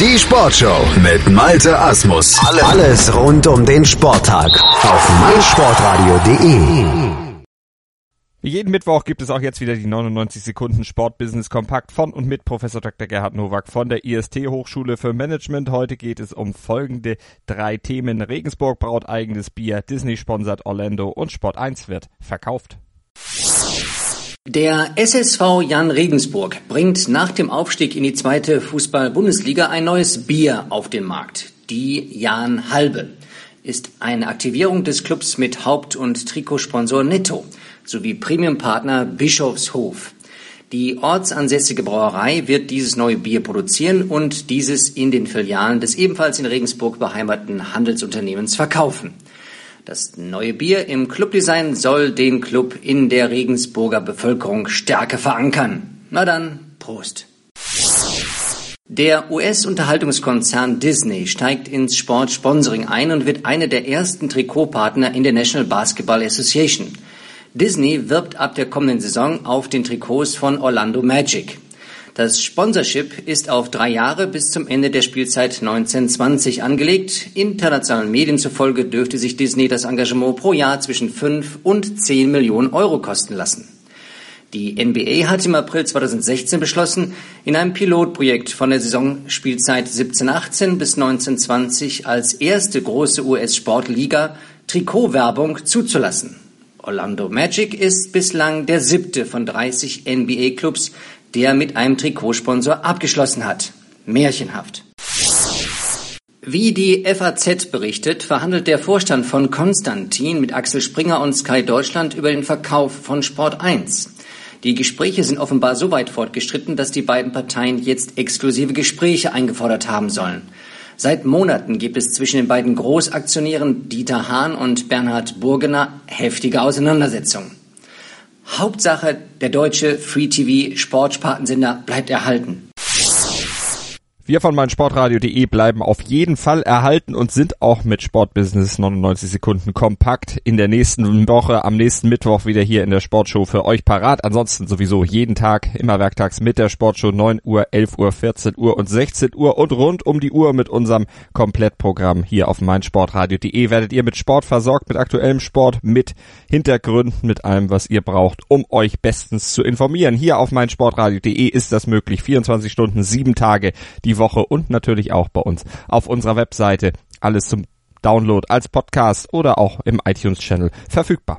Die Sportshow mit Malte Asmus. Alles rund um den Sporttag auf meinsportradio.de. Wie jeden Mittwoch gibt es auch jetzt wieder die 99 Sekunden Sportbusiness Kompakt von und mit Professor Dr. Gerhard Nowak von der IST Hochschule für Management. Heute geht es um folgende drei Themen. Regensburg braut eigenes Bier, Disney sponsert Orlando und Sport 1 wird verkauft. Der SSV Jan Regensburg bringt nach dem Aufstieg in die zweite Fußball-Bundesliga ein neues Bier auf den Markt. Die Jan Halbe ist eine Aktivierung des Clubs mit Haupt- und Trikotsponsor Netto sowie Premiumpartner Bischofshof. Die ortsansässige Brauerei wird dieses neue Bier produzieren und dieses in den Filialen des ebenfalls in Regensburg beheimateten Handelsunternehmens verkaufen. Das neue Bier im Clubdesign soll den Club in der Regensburger Bevölkerung stärker verankern. Na dann, Prost. Der US-Unterhaltungskonzern Disney steigt ins Sportsponsoring ein und wird einer der ersten Trikotpartner in der National Basketball Association. Disney wirbt ab der kommenden Saison auf den Trikots von Orlando Magic. Das Sponsorship ist auf drei Jahre bis zum Ende der Spielzeit 1920 angelegt. Internationalen Medien zufolge dürfte sich Disney das Engagement pro Jahr zwischen 5 und 10 Millionen Euro kosten lassen. Die NBA hat im April 2016 beschlossen, in einem Pilotprojekt von der Saisonspielzeit 17-18 bis 1920 als erste große US-Sportliga Trikotwerbung zuzulassen. Orlando Magic ist bislang der siebte von 30 NBA-Clubs, der mit einem Trikotsponsor abgeschlossen hat. Märchenhaft. Wie die FAZ berichtet, verhandelt der Vorstand von Konstantin mit Axel Springer und Sky Deutschland über den Verkauf von Sport 1. Die Gespräche sind offenbar so weit fortgeschritten, dass die beiden Parteien jetzt exklusive Gespräche eingefordert haben sollen. Seit Monaten gibt es zwischen den beiden Großaktionären Dieter Hahn und Bernhard Burgener heftige Auseinandersetzungen. Hauptsache, der deutsche Free-TV-Sportspartensender bleibt erhalten. Wir von meinsportradio.de bleiben auf jeden Fall erhalten und sind auch mit Sportbusiness 99 Sekunden kompakt in der nächsten Woche, am nächsten Mittwoch wieder hier in der Sportshow für euch parat. Ansonsten sowieso jeden Tag, immer werktags mit der Sportshow 9 Uhr, 11 Uhr, 14 Uhr und 16 Uhr und rund um die Uhr mit unserem Komplettprogramm hier auf meinsportradio.de werdet ihr mit Sport versorgt, mit aktuellem Sport, mit Hintergründen, mit allem, was ihr braucht, um euch bestens zu informieren. Hier auf meinsportradio.de ist das möglich. 24 Stunden, sieben Tage die Woche und natürlich auch bei uns auf unserer Webseite. Alles zum Download als Podcast oder auch im iTunes-Channel verfügbar.